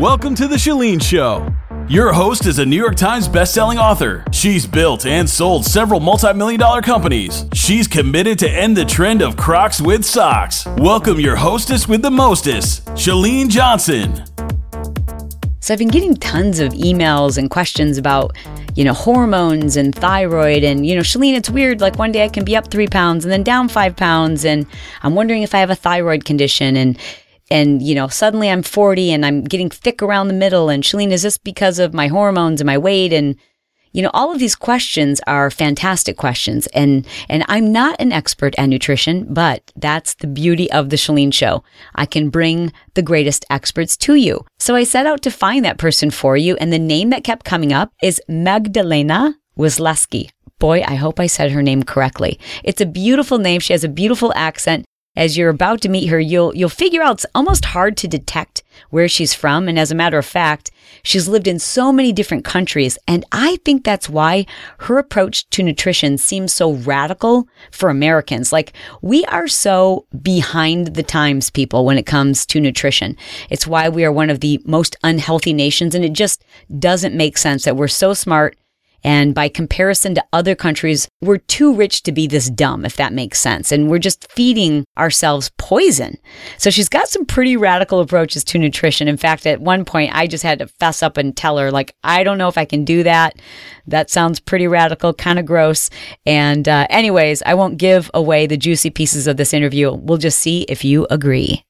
Welcome to The Chalene Show. Your host is a New York Times bestselling author. She's built and sold several multi-million dollar companies. She's committed to end the trend of Crocs with socks. Welcome your hostess with the mostest, Chalene Johnson. So I've been getting tons of emails and questions about, you know, hormones and thyroid. And, you know, Chalene, it's weird. Like one day I can be up three pounds and then down five pounds. And I'm wondering if I have a thyroid condition. And, and you know suddenly i'm 40 and i'm getting thick around the middle and chalene is this because of my hormones and my weight and you know all of these questions are fantastic questions and and i'm not an expert at nutrition but that's the beauty of the chalene show i can bring the greatest experts to you so i set out to find that person for you and the name that kept coming up is magdalena Wszelaki. Boy, I hope I said her name correctly. It's a beautiful name. She has a beautiful accent as you're about to meet her, you'll you'll figure out it's almost hard to detect where she's from. And as a matter of fact, she's lived in so many different countries. And I think that's why her approach to nutrition seems so radical for Americans. Like we are so behind the times people when it comes to nutrition. It's why we are one of the most unhealthy nations. And it just doesn't make sense that we're so smart and by comparison to other countries, we're too rich to be this dumb, if that makes sense. And we're just feeding ourselves poison. So she's got some pretty radical approaches to nutrition. In fact, at one point, I just had to fess up and tell her, like, I don't know if I can do that. That sounds pretty radical, kind of gross. And, uh, anyways, I won't give away the juicy pieces of this interview. We'll just see if you agree.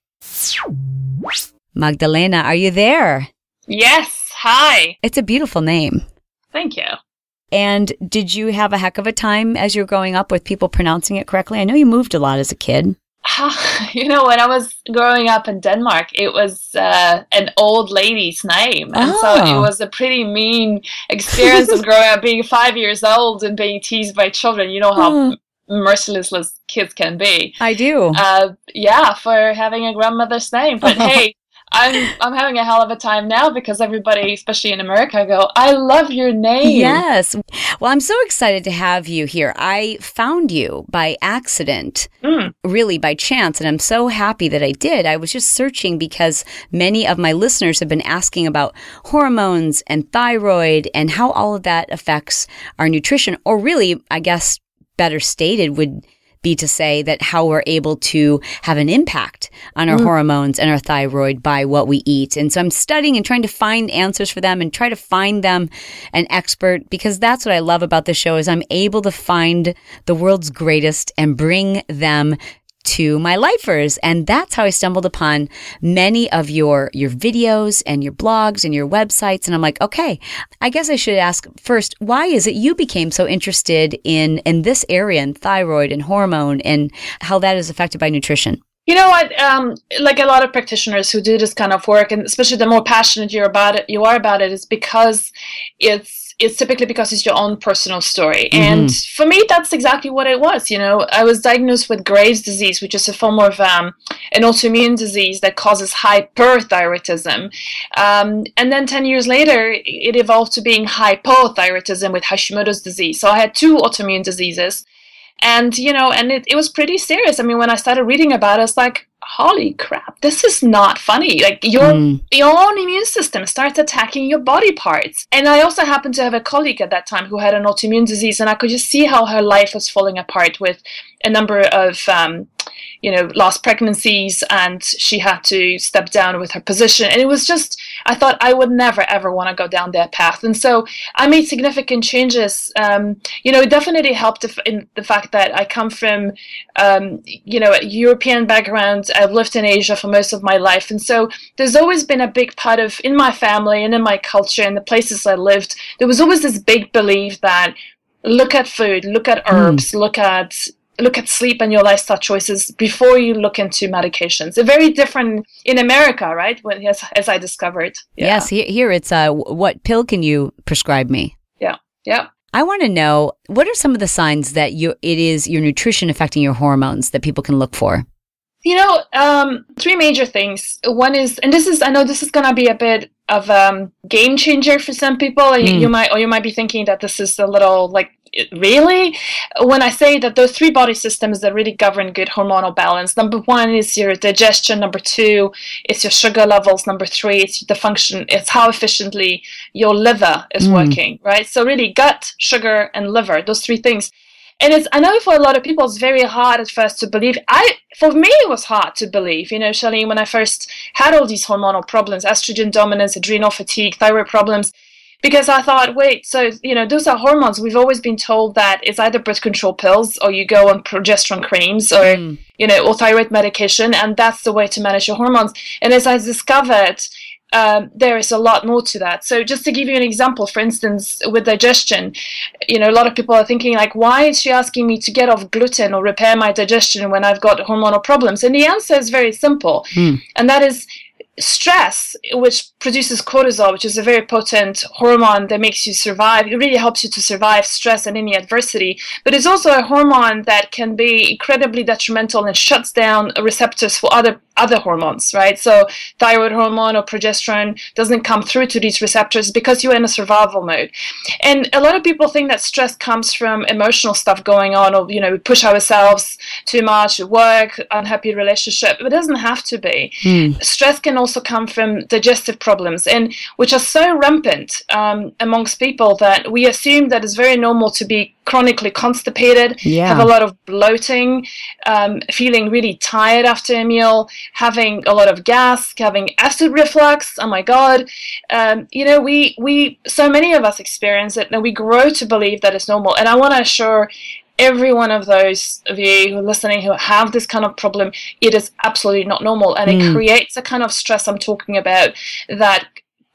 Magdalena, are you there? Yes. Hi. It's a beautiful name. Thank you. And did you have a heck of a time as you were growing up with people pronouncing it correctly? I know you moved a lot as a kid. You know, when I was growing up in Denmark, it was uh, an old lady's name. And oh. so it oh. was a pretty mean experience of growing up, being five years old and being teased by children. You know how oh. merciless kids can be. I do. Uh, yeah, for having a grandmother's name. But hey, I'm I'm having a hell of a time now because everybody, especially in America, go, I love your name. Yes. Well, I'm so excited to have you here. I found you by accident, mm. really by chance, and I'm so happy that I did. I was just searching because many of my listeners have been asking about hormones and thyroid and how all of that affects our nutrition, or really, I guess better stated would be to say that how we're able to have an impact on our mm. hormones and our thyroid by what we eat. And so I'm studying and trying to find answers for them and try to find them an expert because that's what I love about the show is I'm able to find the world's greatest and bring them to my lifers. And that's how I stumbled upon many of your, your videos and your blogs and your websites. And I'm like, okay, I guess I should ask first, why is it you became so interested in, in this area in thyroid and hormone and how that is affected by nutrition? You know what? Um, like a lot of practitioners who do this kind of work, and especially the more passionate you're about it, you are about it, is because it's it's typically because it's your own personal story. Mm-hmm. And for me, that's exactly what it was. You know, I was diagnosed with Graves' disease, which is a form of um, an autoimmune disease that causes hyperthyroidism. Um, and then 10 years later, it evolved to being hypothyroidism with Hashimoto's disease. So I had two autoimmune diseases. And, you know, and it, it was pretty serious. I mean, when I started reading about it, it's like, holy crap, this is not funny. Like your mm. your own immune system starts attacking your body parts. And I also happened to have a colleague at that time who had an autoimmune disease, and I could just see how her life was falling apart with a number of um, you know lost pregnancies and she had to step down with her position and it was just i thought i would never ever want to go down that path. And so i made significant changes um, you know it definitely helped in the fact that i come from um, you know a european background. I've lived in asia for most of my life. And so there's always been a big part of in my family and in my culture and the places i lived there was always this big belief that look at food look at herbs mm. look at look at sleep and your lifestyle choices before you look into medications. They're very different in America, right? When, as, as I discovered. Yeah. Yes, here it's uh, what pill can you prescribe me? Yeah, yeah. I want to know what are some of the signs that you it is your nutrition affecting your hormones that people can look for. You know, um, three major things. One is, and this is, I know this is going to be a bit of a um, game changer for some people. Mm. You, you might, or you might be thinking that this is a little like really? When i say that those three body systems that really govern good hormonal balance number one is your digestion number two is your sugar levels number three it's the function it's how efficiently your liver is mm. working right? So really gut sugar and liver those three things. And it's i know for a lot of people it's very hard at first to believe. I for me it was hard to believe. You know Chalene, when i first had all these hormonal problems estrogen dominance adrenal fatigue thyroid problems because I thought, wait, so you know, those are hormones. We've always been told that it's either birth control pills or you go on progesterone creams or mm. you know, or thyroid medication, and that's the way to manage your hormones. And as I discovered, um, there is a lot more to that. So just to give you an example, for instance, with digestion, you know, a lot of people are thinking like, why is she asking me to get off gluten or repair my digestion when I've got hormonal problems? And the answer is very simple, mm. and that is stress, which produces cortisol, which is a very potent hormone that makes you survive. It really helps you to survive stress and any adversity. But it's also a hormone that can be incredibly detrimental and shuts down receptors for other other hormones, right? So thyroid hormone or progesterone doesn't come through to these receptors because you're in a survival mode. And a lot of people think that stress comes from emotional stuff going on, or you know, we push ourselves too much, work, unhappy relationship. It doesn't have to be. Mm. Stress can also come from digestive problems, and which are so rampant um, amongst people that we assume that it's very normal to be chronically constipated, yeah. have a lot of bloating, um, feeling really tired after a meal, having a lot of gas, having acid reflux. Oh my God! Um, you know, we we so many of us experience it, and we grow to believe that it's normal. And I want to assure every one of those of you who are listening who have this kind of problem, it is absolutely not normal, and mm. it creates a kind of stress I'm talking about that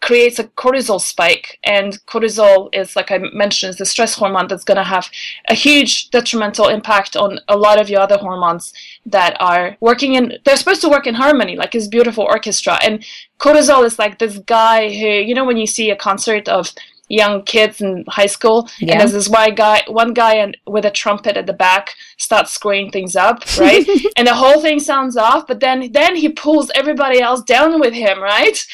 creates a cortisol spike and cortisol is like i mentioned is the stress hormone that's going to have a huge detrimental impact on a lot of your other hormones that are working in they're supposed to work in harmony like this beautiful orchestra. And cortisol is like this guy who you know when you see a concert of young kids in high school yeah. and there's this one guy one guy and with a trumpet at the back starts screwing things up right and the whole thing sounds off but then then he pulls everybody else down with him right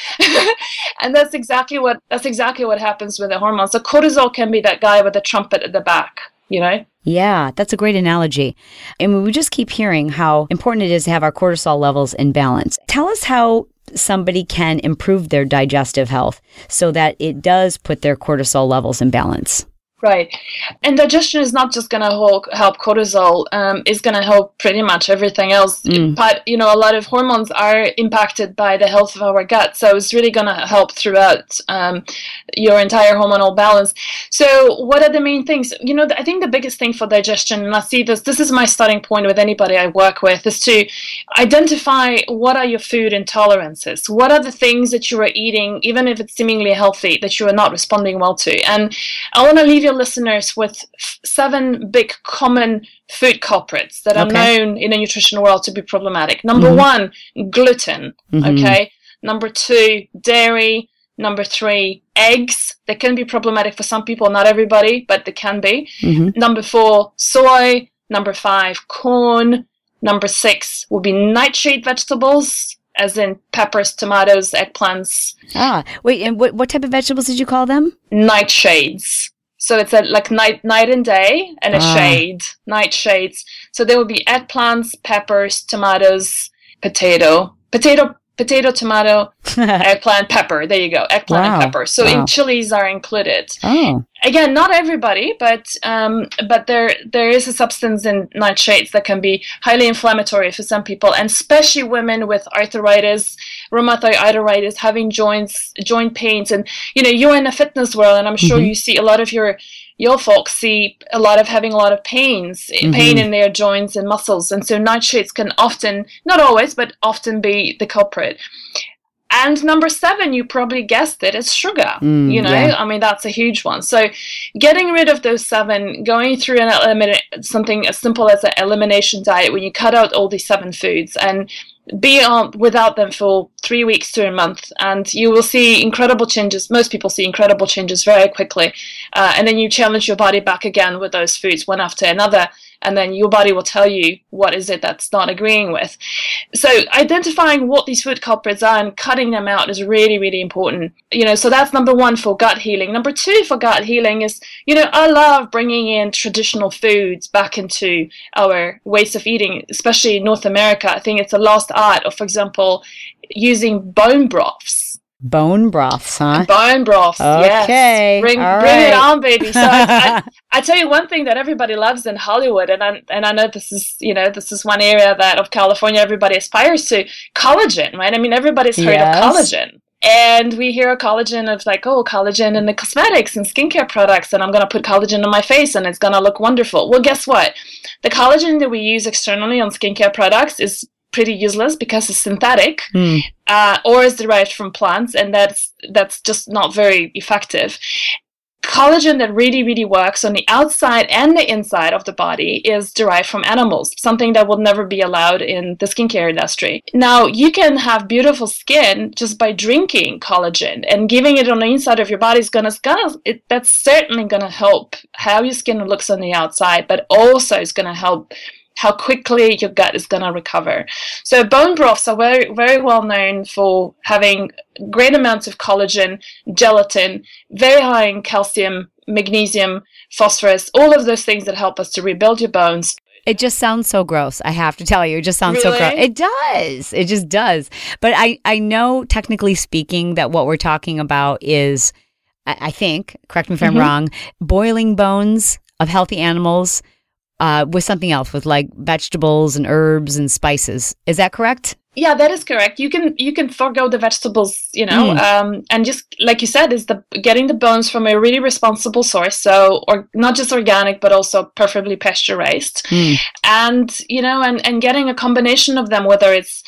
and that's exactly what that's exactly what happens with the hormones so cortisol can be that guy with the trumpet at the back you know yeah, that's a great analogy. And we just keep hearing how important it is to have our cortisol levels in balance. Tell us how somebody can improve their digestive health so that it does put their cortisol levels in balance. Right. And digestion is not just going to help cortisol, um, it's going to help pretty much everything else. Mm. But, you know, a lot of hormones are impacted by the health of our gut. So it's really going to help throughout um, your entire hormonal balance. So, what are the main things? You know, I think the biggest thing for digestion, and I see this, this is my starting point with anybody I work with, is to identify what are your food intolerances? What are the things that you are eating, even if it's seemingly healthy, that you are not responding well to? And I want to leave you your listeners with seven big common food culprits that are okay. known in the nutrition world to be problematic. Number mm-hmm. one, gluten. Mm-hmm. Okay. Number two, dairy. Number three, eggs. They can be problematic for some people, not everybody, but they can be. Mm-hmm. Number four, soy. Number five, corn. Number six will be nightshade vegetables, as in peppers, tomatoes, eggplants. Ah, wait, and what, what type of vegetables did you call them? Nightshades. So it's a like night night and day and a ah. shade, night shades. So there will be eggplants, peppers, tomatoes, potato, potato, potato, tomato, eggplant, pepper. There you go, eggplant wow. and pepper. So wow. in chilies are included. Oh. Again, not everybody, but um, but there there is a substance in nightshades that can be highly inflammatory for some people, and especially women with arthritis rheumatoid arthritis, having joints, joint pains, and you know you're in a fitness world, and I'm sure mm-hmm. you see a lot of your your folks see a lot of having a lot of pains, mm-hmm. pain in their joints and muscles, and so nightshades can often, not always, but often be the culprit. And number seven, you probably guessed it, is sugar. Mm, you know, yeah. I mean, that's a huge one. So getting rid of those seven, going through an eliminate something as simple as an elimination diet when you cut out all these seven foods and be on without them for three weeks to a month and you will see incredible changes. Most people see incredible changes very quickly uh, and then you challenge your body back again with those foods one after another and then your body will tell you what is it that's not agreeing with. So identifying what these food culprits are and cutting them out is really really important. You know so that's number one for gut healing. Number two for gut healing is you know i love bringing in traditional foods back into our ways of eating especially in north america. I think it's a lost art of for example using bone broths Bone broths, huh? Bone broths, Okay, yes. Bring, all bring it on, baby. So I, I, I tell you one thing that everybody loves in Hollywood, and I, and I know this is you know this is one area that of California everybody aspires to collagen, right? I mean everybody's heard Yes. of collagen. And we hear collagen of like, oh, collagen in the cosmetics and skincare products, and I'm gonna put collagen on my face and it's gonna look wonderful. Well, guess what? The collagen that we use externally on skincare products is pretty useless because it's synthetic Hmm. uh, or is derived from plants, and that's that's just not very effective. Collagen that really, really works on the outside and the inside of the body is derived from animals, something that will never be allowed in the skincare industry. Now, you can have beautiful skin just by drinking collagen and giving it on the inside of your body is gonna, gonna it, that's certainly gonna help how your skin looks on the outside, but also is gonna help how quickly your gut is going to recover. So bone broths are very very well known for having great amounts of collagen, gelatin, very high in calcium, magnesium, phosphorus, all of those things that help us to rebuild your bones. It just sounds so gross. I have to tell you, it just sounds so gross. It does. It just does. But I, I know, technically speaking, that what we're talking about is, I, I think, correct me if I'm Mhm. wrong, boiling bones of healthy animals uh, with something else, with like vegetables and herbs and spices. Is that correct? Yeah, that is correct. You can you can forego the vegetables, you know, um, and just like you said, is the getting the bones from a really responsible source. So, or not just organic, but also preferably pasture raised. Mm. and you know and and getting a combination of them whether it's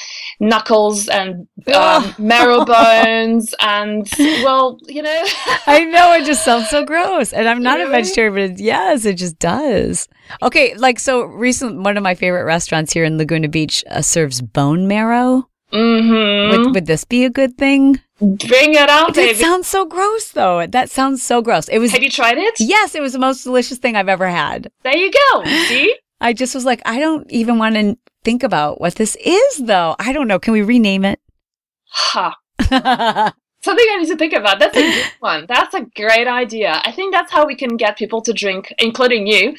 knuckles and um, marrow bones and well you know I know it just sounds so gross, and I'm not a vegetarian, but it, yes, it just does. Okay, like so, recent one of my favorite restaurants here in Laguna Beach uh, serves bone marrow. hmm Would, would this be a good thing? bring it out That baby sounds so gross, though. That sounds so gross. It was. have you tried it Yes, it was the most delicious thing I've ever had. there you go see I just was like, I don't even want to think about what this is, though. I don't know. Can we rename it? ha something i need to think about that's a good one that's a great idea i think that's how we can get people to drink including you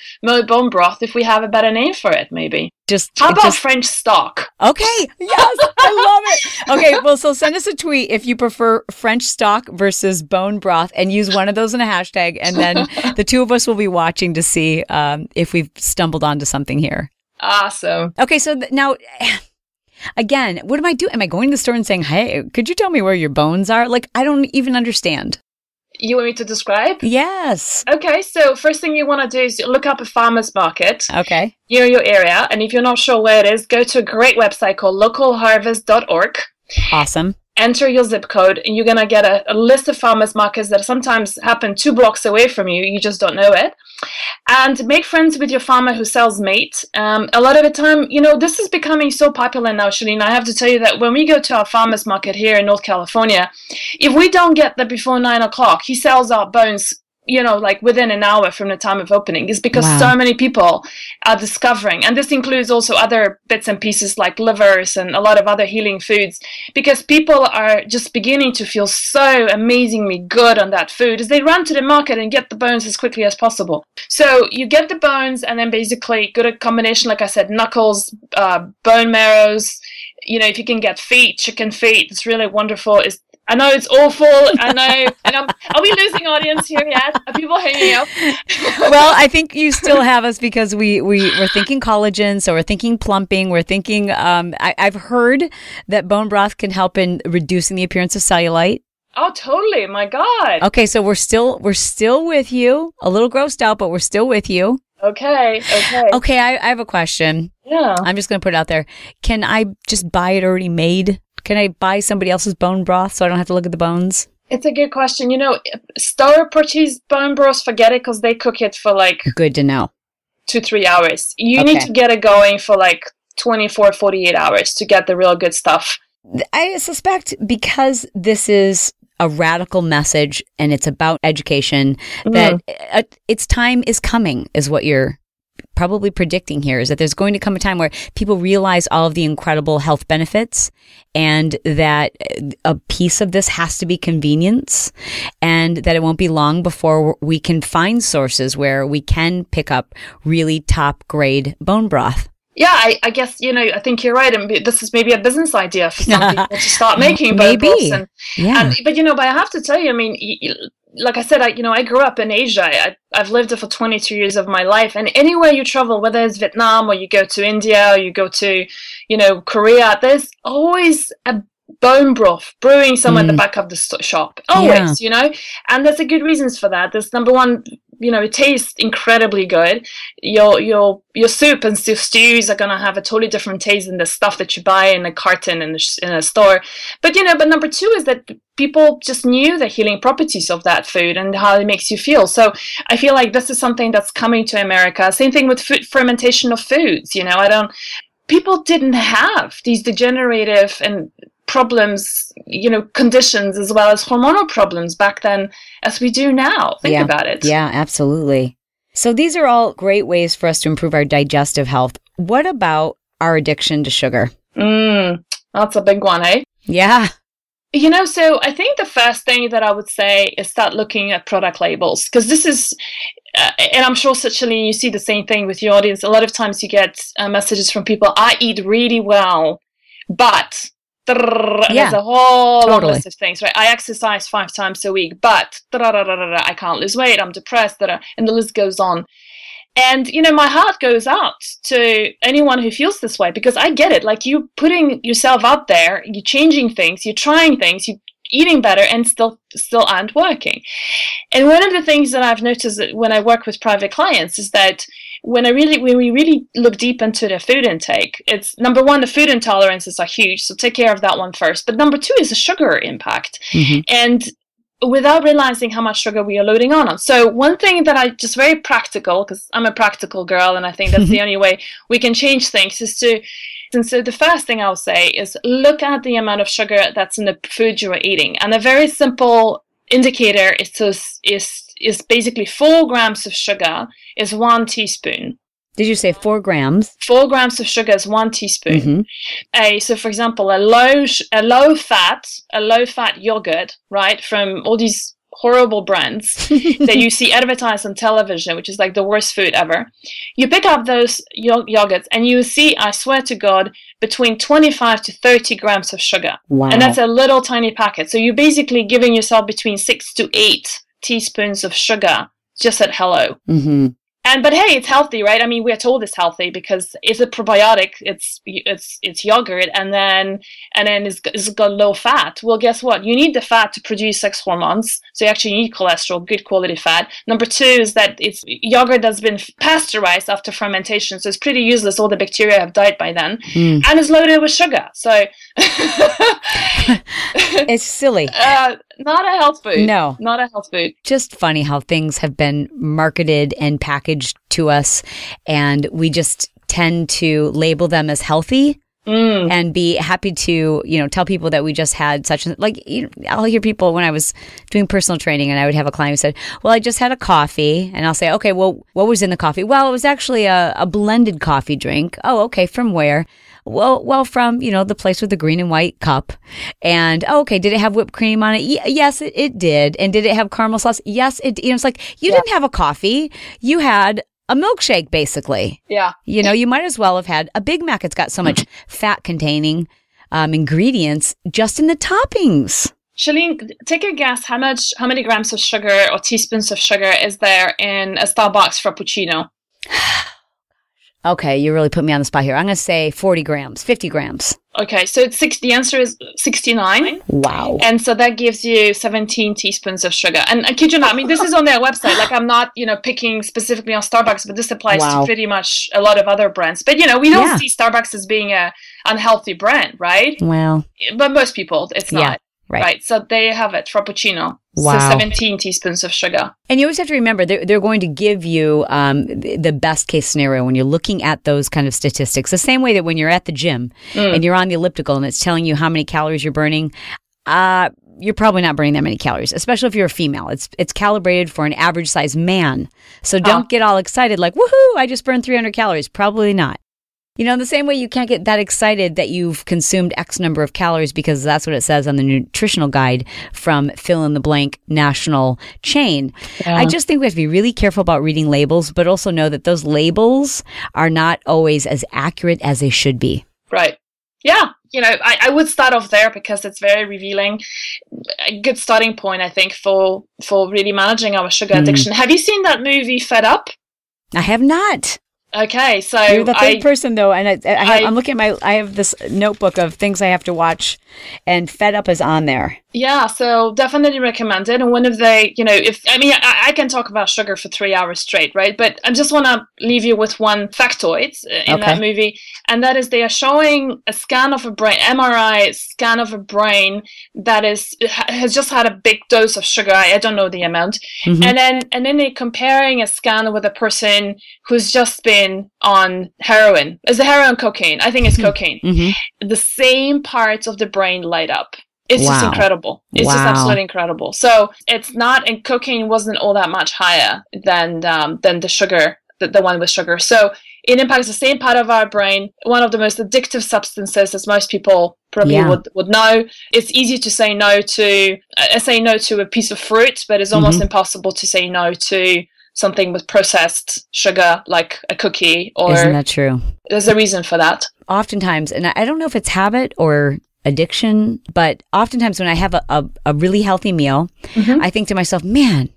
bone broth if we have a better name for it maybe just how about just- french stock Okay. Yes, I love it. Okay, well, so send us a tweet if you prefer French stock versus bone broth, and use one of those in a hashtag, and then the two of us will be watching to see um, if we've stumbled onto something here. Awesome Okay, so th- now. Again, what am I doing? Am I going to the store and saying, "Hey, could you tell me where your bones are?" Like, I don't even understand. you want me to describe Yes. Okay, so first thing you want to do is look up a farmer's market Okay. near your area. And if you're not sure where it is, go to a great website called localharvest.org. Awesome. Enter your zip code, and you're going to get a, a list of farmers markets that sometimes happen two blocks away from you. You just don't know it. And make friends with your farmer who sells meat. Um, a lot of the time, you know, this is becoming so popular now, Chalene. I have to tell you that when we go to our farmer's market here in North California, if we don't get there before nine o'clock, he sells our bones, you know, like within an hour from the time of opening. is because Wow. so many people are discovering, and this includes also other bits and pieces like livers and a lot of other healing foods, because people are just beginning to feel so amazingly good on that food as they run to the market and get the bones as quickly as possible. So you get the bones, and then basically good a combination, like I said, knuckles, uh, bone marrows. You know, if you can get feet, chicken feet, it's really wonderful. It's I know it's awful. I know. And I'm, are we losing audience here yet? Are people hanging up? well, I think you still have us because we we we're thinking collagen, so we're thinking plumping, we're thinking. Um, I, I've heard that bone broth can help in reducing the appearance of cellulite. Oh, totally. My God. Okay, so we're still we're still with you. A little grossed out, but we're still with you. Okay. Okay. Okay, I, I have a question. Yeah. I'm just going to put it out there. Can I just buy it already made Can I buy somebody else's bone broth so I don't have to look at the bones? It's a good question. You know, store purchased bone broth, forget it because they cook it for like Good to know. two, three hours. You Okay. need to get it going for like 24, 48 hours to get the real good stuff. I suspect because this is a radical message and it's about education that uh, its time is coming is what you're probably predicting here is that there's going to come a time where people realize all of the incredible health benefits and that a piece of this has to be convenience and that it won't be long before we can find sources where we can pick up really top grade bone broth. Yeah, I, I guess, you know, I think you're right. And this is maybe a business idea for some people to start making bone Maybe. and Yeah. And, but you know, but I have to tell you, I mean, like I said, I, you know, I grew up in Asia. I, I've lived there for 22 years of my life, and anywhere you travel, whether it's Vietnam or you go to India or you go to, you know, Korea, there's always a bone broth brewing somewhere in the Mm. back of the shop. Always, you know, and there's a good reasons for that. There's number one, you know, it tastes incredibly good. Your your your soup and stews are gonna have a totally different taste than the stuff that you buy in a carton in the in a store. But you know, but number two is that people just knew the healing properties of that food and how it makes you feel. So I feel like this is something that's coming to America. Same thing with food fermentation of foods. You know, I don't. People didn't have these degenerative and problems, you know, conditions as well as hormonal problems back then as we do now. Think Yeah. about it. Yeah, absolutely. So these are all great ways for us to improve our digestive health. What about our addiction to sugar? Mm, that's a big one, eh? Yeah. You know, so I think the first thing that I would say is start looking at product labels because this is, uh, and I'm sure, Chalene, you see the same thing with your audience. A lot of times you get uh, messages from people, I eat really well, but. And Yeah, there's a whole totally. list of things, right? I exercise five times a week, but I can't lose weight. I'm depressed, and the list goes on. And you know, my heart goes out to anyone who feels this way because I get it. Like you putting yourself out there, you're changing things, you're trying things, you're eating better, and still still aren't working. And one of the things that I've noticed that when I work with private clients is that when I really when we really look deep into their food intake, it's number one, the food intolerances are huge, so take care of that one first. But number two is the sugar impact. Mm-hmm. And without realizing how much sugar we are loading on. So one thing that I just very practical because I'm a practical girl and I think that's the mm-hmm. only way we can change things is to and so the first thing I'll say is look at the amount of sugar that's in the food you are eating. And a very simple indicator is to, is is basically four grams of sugar is one teaspoon. Did you say four grams? Four grams of sugar is one teaspoon Mhm. a so for example a low sh- a low fat a low fat yogurt right from all these horrible brands that you see advertised on television which is like the worst food ever you pick up those yo- yogurts and you see i swear to god between 25 to 30 grams of sugar Wow. and that's a little tiny packet so you're basically giving yourself between 6 to 8 teaspoons of sugar just at hello hmm and but hey, it's healthy, right? I mean, we're told it's healthy because it's a probiotic. It's it's it's yogurt, and then and then it's, it's got low fat. Well, guess what? You need the fat to produce sex hormones, so you actually need cholesterol, good quality fat. Number two is that it's yogurt that's been pasteurized after fermentation, so it's pretty useless. All the bacteria have died by then, Mm. and it's loaded with sugar. So, It's silly. uh, not a health food. No. not a health food. Just funny how things have been marketed and packaged to us, and we just tend to label them as healthy Mm. and be happy to you know tell people that we just had such a like you know, I'll hear people when I was doing personal training and I would have a client who said, "Well, I just had a coffee," and I'll say, "Okay, well, what was in the coffee?" Well, it was actually a, a blended coffee drink. Oh, okay, from where? Well, well, from you know the place with the green and white cup, and oh, okay, did it have whipped cream on it? Y- yes, it, it did, and did it have caramel sauce? Yes, it. You know, it's like you didn't have a coffee, you had a milkshake, basically. Yeah. You know, you might as well have had a Big Mac. It's got so much fat containing um, ingredients just in the toppings. Chalene, take a guess how much, how many grams of sugar or teaspoons of sugar is there in a Starbucks Frappuccino? Okay, you really put me on the spot here. I'm going to say 40 grams, 50 grams. Okay, so it's six. The answer is sixty-nine. Wow. And so that gives you 17 teaspoons of sugar. And I kid you not, I mean, this is on their website. Like, I'm not, you know, picking specifically on Starbucks, but this applies Wow. to pretty much a lot of other brands. But, you know, we don't Yeah. see Starbucks as being a unhealthy brand, right? Well, But most people, it's Yeah, not. right. So they have it, Frappuccino. Wow. So 17 teaspoons of sugar. And you always have to remember they're, they're going to give you um, the the best case scenario when you're looking at those kind of statistics. The same way that when you're at the gym Mm. and you're on the elliptical and it's telling you how many calories you're burning, uh, you're probably not burning that many calories, especially if you're a female. It's it's calibrated for an average size man. So don't Oh. get all excited like, woohoo, I just burned 300 calories. Probably not. You know, in the same way you can't get that excited that you've consumed X number of calories because that's what it says on the nutritional guide from fill in the blank national chain. I just think we have to be really careful about reading labels, but also know that those labels are not always as accurate as they should be. Right. Yeah. You know, I, I would start off there because it's very revealing. A good starting point, I think, for for really managing our sugar Mm. addiction. Have you seen that movie Fed Up? I have not. Okay, so You're the third I, person though, and I, I I'm looking at my. I have this notebook of things I have to watch, and Fed Up is on there. Yeah, so definitely recommend it. And one of the, you know, if I mean, I, I can talk about sugar for three hours straight, right? But I just want to leave you with one factoid uh, in that movie, and that is they are showing a scan of a brain, MRI scan of a brain that is has just had a big dose of sugar. I, I don't know the amount, Mhm. and then and then they're comparing a scan with a person who's just been on heroin. Is it heroin, cocaine? I think it's cocaine Mm-hmm. the same parts of the brain light up. It's just incredible. It's just absolutely incredible. So it's not, and cocaine wasn't all that much higher than um, than the sugar, the, the one with sugar. So it impacts the same part of our brain. One of the most addictive substances, as most people probably Yeah. would, would know. It's easy to say no to, uh, say no to a piece of fruit, but it's almost Mhm. impossible to say no to something with processed sugar like a cookie or Isn't that true? there's a reason for that. oftentimes, and I don't know if it's habit or addiction, but oftentimes when I have a, a, a really healthy meal, Mhm. I think to myself, man,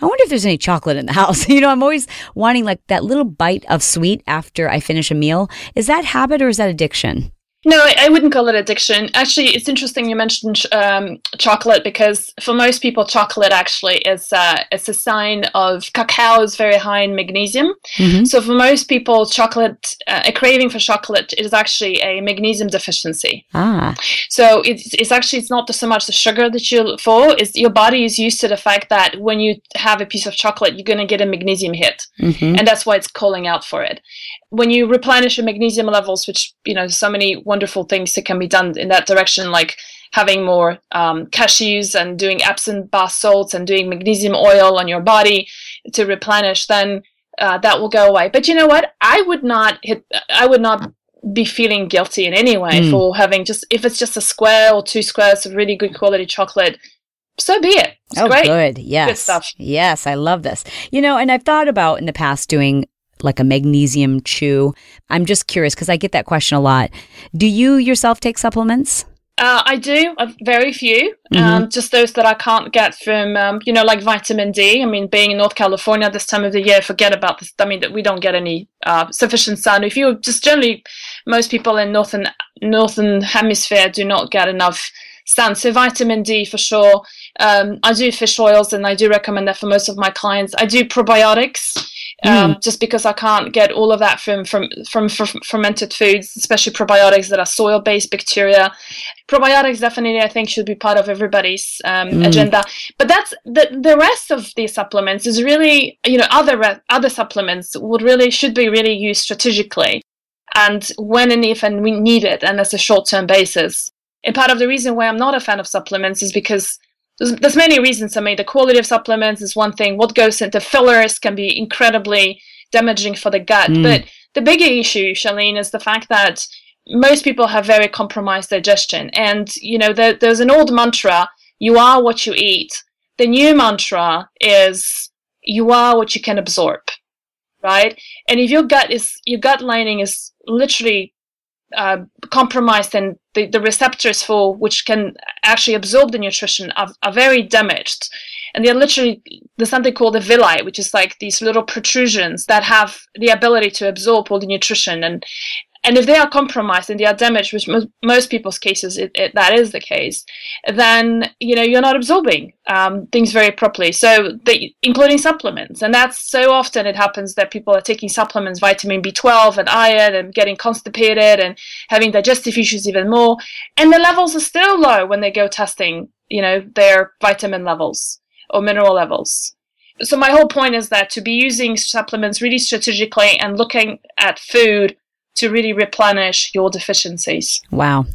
I wonder if there's any chocolate in the house. you know, I'm always wanting like that little bite of sweet after I finish a meal. Is that habit or is that addiction? No, I, I wouldn't call it addiction. Actually, it's interesting you mentioned um, chocolate because for most people, chocolate actually is uh, it's a sign of cacao is very high in magnesium. Mhm. So for most people, chocolate uh, a craving for chocolate is actually a magnesium deficiency. Ah, So it's, it's actually it's not so much the sugar that you for is your body is used to the fact that when you have a piece of chocolate, you're going to get a magnesium hit hmm and that's why it's calling out for it. When you replenish your magnesium levels, which you know, so many wonderful things that can be done in that direction, like having more um, cashews and doing Epsom bath salts and doing magnesium oil on your body to replenish, then uh, that will go away. But you know what? I would not hit. I would not be feeling guilty in any way Mm. for having just if it's just a square or two squares of really good quality chocolate. So be it. It's oh, great. good. Yes. stuff. Yes, I love this. You know, and I've thought about in the past doing like a magnesium chew. I'm just curious because I get that question a lot. Do you yourself take supplements? Uh, I do, uh, very few. Mm-hmm. Um, just those that I can't get from, um, you know, like vitamin D. I mean, being in North California this time of the year, forget about this. I mean, that we don't get any uh, sufficient sun. If you just generally, most people in northern northern hemisphere do not get enough sun. So vitamin D for sure. Um, I do fish oils, and I do recommend that for most of my clients. I do probiotics. Um, just because I can't get all of that from from from, from fermented foods, especially probiotics that are soil-based bacteria. Probiotics definitely i think should be part of everybody's um, Mm. agenda. But that's the the rest of the supplements is really you know other re- other supplements would really should be really used strategically and when and if and we need it and as a short-term basis. And part of the reason why i'm not a fan of supplements is because there's, there's many reasons. I mean the quality of supplements is one thing. What goes into fillers can be incredibly damaging for the gut. Mm. but the bigger issue chalene is the fact that most people have very compromised digestion. And you know there, there's an old mantra you are what you eat. The new mantra is you are what you can absorb right? And if your gut is your gut lining is literally uh, compromised and the, the receptors for which can actually absorb the nutrition are, are very damaged. And they're literally there's something called the villi which is like these little protrusions that have the ability to absorb all the nutrition. And and if they are compromised and they are damaged, which most, most people's cases it, it, that is the case, then you know you're not absorbing um, things very properly. So, including supplements, and that's so often it happens that people are taking supplements, vitamin B12 and iron, and getting constipated and having digestive issues even more, and the levels are still low when they go testing, you know, their vitamin levels or mineral levels. So my whole point is that to be using supplements really strategically and looking at food to really replenish your deficiencies. Wow.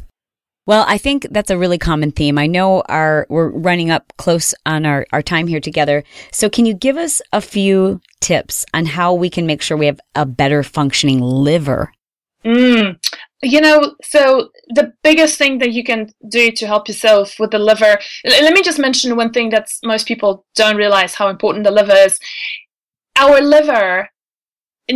Well, I think that's a really common theme. I know our we're running up close on our, our time here together. So can you give us a few tips on how we can make sure we have a better functioning liver? Mm. You know, so the biggest thing that you can do to help yourself with the liver, let me just mention one thing that most people don't realize how important the liver is. Our liver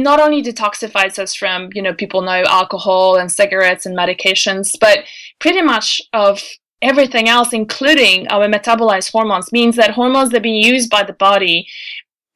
not only detoxifies us from, you know, people know alcohol and cigarettes and medications, but pretty much of everything else, including our metabolized hormones, means that hormones that are being used by the body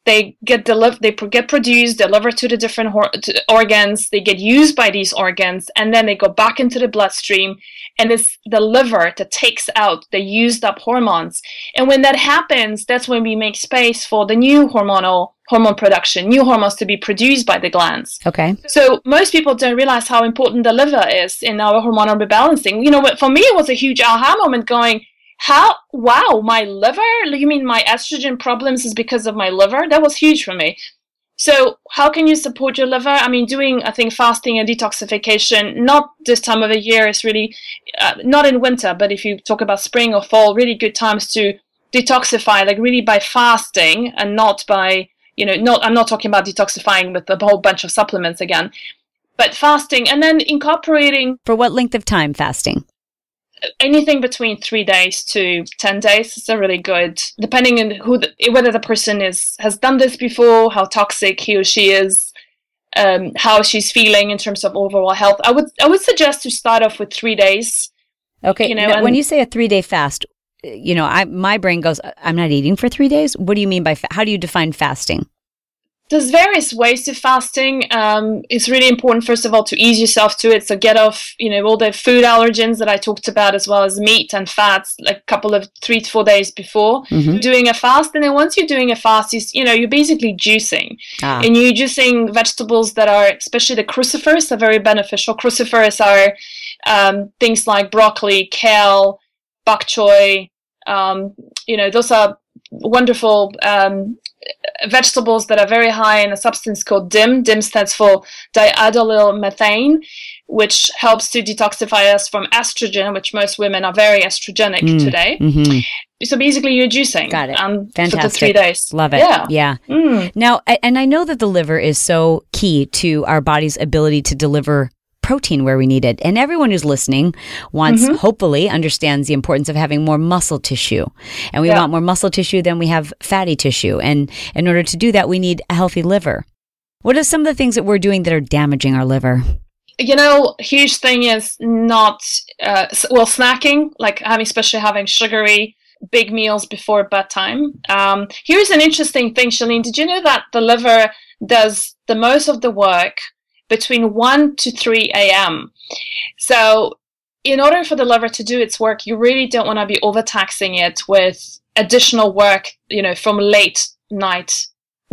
they get delivered they get produced delivered to the different hor- to organs they get used by these organs and then they go back into the bloodstream and it's the liver that takes out the used up hormones. And when that happens that's when we make space for the new hormonal hormone production new hormones to be produced by the glands. Okay. So most people don't realize how important the liver is in our hormonal rebalancing. You know for me it was a huge aha moment going how? Wow my liver? You mean my estrogen problems is because of my liver? That was huge for me. So how can you support your liver? I mean doing i think fasting and detoxification not this time of the year is really uh, not in winter but if you talk about spring or fall really good times to detoxify like really by fasting and not by you know not i'm not talking about detoxifying with a whole bunch of supplements again but fasting and then incorporating for what length of time fasting? Anything between three days to 10 days is a really good depending on who the, whether the person is has done this before how toxic he or she is um, how she's feeling in terms of overall health. I would i would suggest to start off with three days. Okay you know now, when you say a three day fast you know i my brain goes i'm not eating for three days what do you mean by fa- how do you define fasting there's various ways to fasting. Um, it's really important, first of all, to ease yourself to it. So get off, you know, all the food allergens that I talked about, as well as meat and fats, like a couple of three to four days before mm-hmm. doing a fast. And then once you're doing a fast, you, you know, you're basically juicing, ah. and you're juicing vegetables that are, especially the crucifers, are very beneficial. Crucifers are um, things like broccoli, kale, bok choy. Um, you know, those are wonderful um, vegetables that are very high in a substance called DIM. DIM stands for diindolyl methane, which helps to detoxify us from estrogen, which most women are very estrogenic mm. today. Mm-hmm. So basically, you're juicing. Got it. Um, Fantastic. For the three days. Love it. Yeah. Yeah. Mm. Now, and I know that the liver is so key to our body's ability to deliver protein where we need it. And everyone who's listening wants, mm-hmm. hopefully, understands the importance of having more muscle tissue. And we yeah. want more muscle tissue than we have fatty tissue. And in order to do that, we need a healthy liver. What are some of the things that we're doing that are damaging our liver? you know, huge thing is not uh, well snacking, like having especially having sugary big meals before bedtime. Um, here's an interesting thing, Chalene. Did you know that the liver does the most of the work between 1 to 3 a.m. So, in order for the liver to do its work, you really don't want to be overtaxing it with additional work, you know, from late night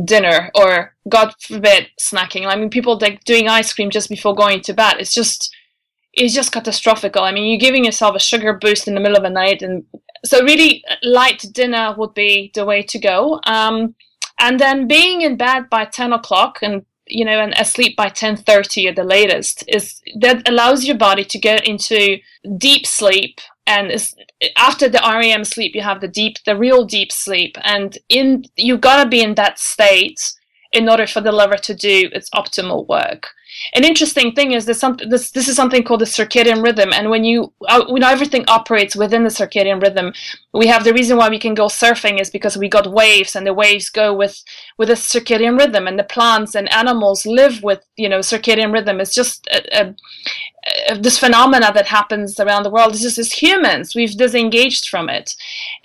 dinner or, God forbid, snacking. I mean, people like doing ice cream just before going to bed. It's just, it's just catastrophic. I mean, you're giving yourself a sugar boost in the middle of the night, and so really light dinner would be the way to go. Um, and then being in bed by 10 o'clock and you know and asleep by 10:30 at the latest is that allows your body to get into deep sleep and after the REM sleep you have the deep the real deep sleep and in you got to be in that state in order for the liver to do its optimal work an interesting thing is this, this, this is something called the circadian rhythm. And when you uh, when everything operates within the circadian rhythm we have the reason why we can go surfing is because we got waves and the waves go with with a circadian rhythm. And the plants and animals live with you know circadian rhythm. It's just a, a, a, this phenomena that happens around the world it's just as humans we've disengaged from it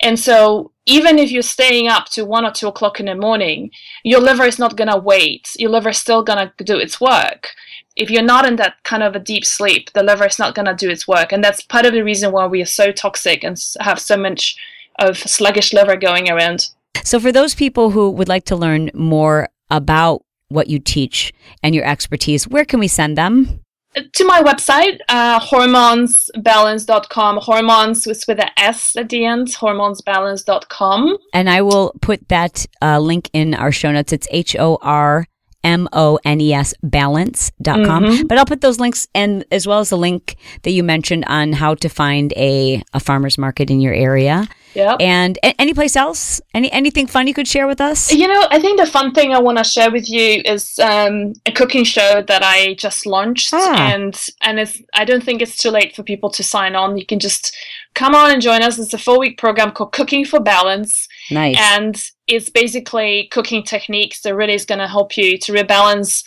and so even if you're staying up to one or two o'clock in the morning your liver is not to wait your liver is still to do its work if you're not in that kind of a deep sleep, the liver is not to do its work. And that's part of the reason why we are so toxic and have so much of sluggish liver going around. So, for those people who would like to learn more about what you teach and your expertise, where can we send them? To my website, uh, hormonesbalance.com, hormones with, with an S at the end, hormonesbalance.com. And I will put that uh, link in our show notes. It's H O R M O N E S balance.com. Mm-hmm. But I'll put those links and as well as the link that you mentioned on how to find a, a farmer's market in your area. Yeah. And a- any place else? Any anything fun you could share with us? You know, I think the fun thing I want to share with you is um, a cooking show that I just launched, ah. and and it's I don't think it's too late for people to sign on. You can just come on and join us. It's a four week program called Cooking for Balance. Nice. And it's basically cooking techniques that really is going to help you to rebalance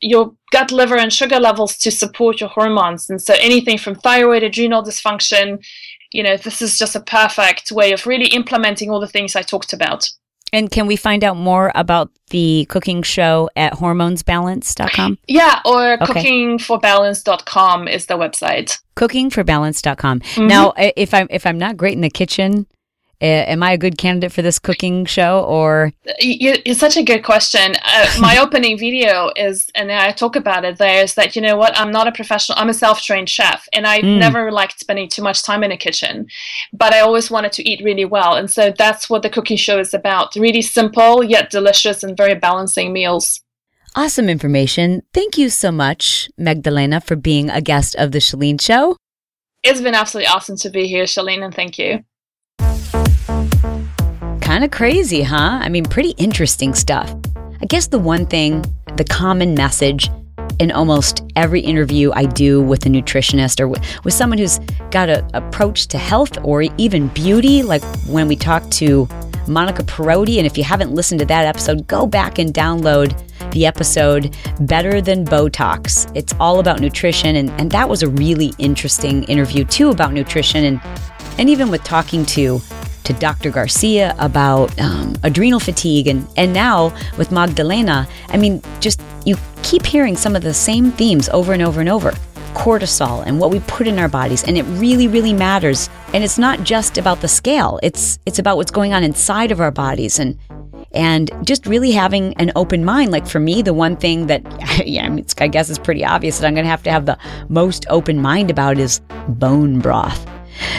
your gut, liver, and sugar levels to support your hormones. And so anything from thyroid, adrenal dysfunction, you know, this is just a perfect way of really implementing all the things I talked about. And can we find out more about the cooking show at hormonesbalance.com? Yeah, or okay. cookingforbalance.com is the website. Cookingforbalance.com. Mm-hmm. Now, if I'm if I'm not great in the kitchen, am I a good candidate for this cooking show or? It's such a good question. Uh, my opening video is, and I talk about it there, is that, you know what, I'm not a professional, I'm a self trained chef, and I mm. never liked spending too much time in a kitchen, but I always wanted to eat really well. And so that's what the cooking show is about really simple, yet delicious and very balancing meals. Awesome information. Thank you so much, Magdalena, for being a guest of the Chalene Show. It's been absolutely awesome to be here, Chalene, and thank you. Kind of crazy, huh? I mean, pretty interesting stuff. I guess the one thing, the common message in almost every interview I do with a nutritionist or with someone who's got an approach to health or even beauty, like when we talk to Monica Perotti. And if you haven't listened to that episode, go back and download the episode Better Than Botox. It's all about nutrition. And, and that was a really interesting interview, too, about nutrition. And, and even with talking to to Dr. Garcia about um, adrenal fatigue, and, and now with Magdalena, I mean, just you keep hearing some of the same themes over and over and over. Cortisol and what we put in our bodies and it really really matters. And it's not just about the scale it's it's about what's going on inside of our bodies and and just really having an open mind. Like for me the one thing that yeah I, mean, I guess is pretty obvious that i'm going to have to have the most open mind about is bone broth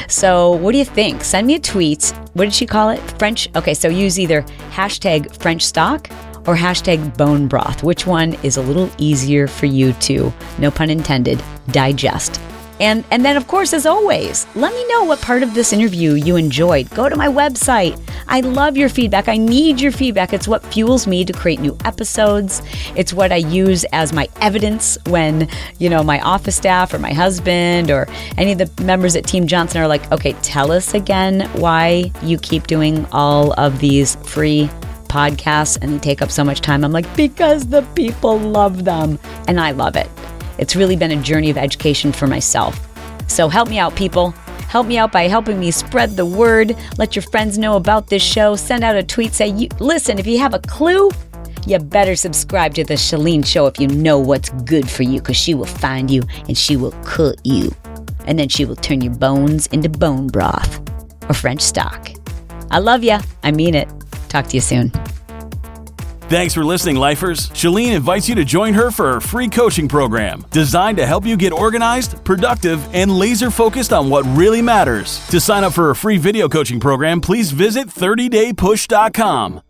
so, what do you think? Send me a tweet. What did she call it? French. Okay, so use either hashtag French stock or hashtag bone broth. Which one is a little easier for you to, no pun intended, digest? And and then of course as always, let me know what part of this interview you enjoyed. Go to my website. I love your feedback. I need your feedback. It's what fuels me to create new episodes. It's what I use as my evidence when, you know, my office staff or my husband or any of the members at Team Johnson are like, "Okay, tell us again why you keep doing all of these free podcasts and take up so much time." I'm like, "Because the people love them." And I love it. It's really been a journey of education for myself. So help me out, people. Help me out by helping me spread the word. Let your friends know about this show. Send out a tweet. Say, listen, if you have a clue, you better subscribe to the Chalene Show if you know what's good for you, because she will find you and she will cook you. And then she will turn your bones into bone broth or French stock. I love ya. I mean it. Talk to you soon. Thanks for listening, Lifers. Chalene invites you to join her for her free coaching program designed to help you get organized, productive, and laser focused on what really matters. To sign up for her free video coaching program, please visit 30daypush.com.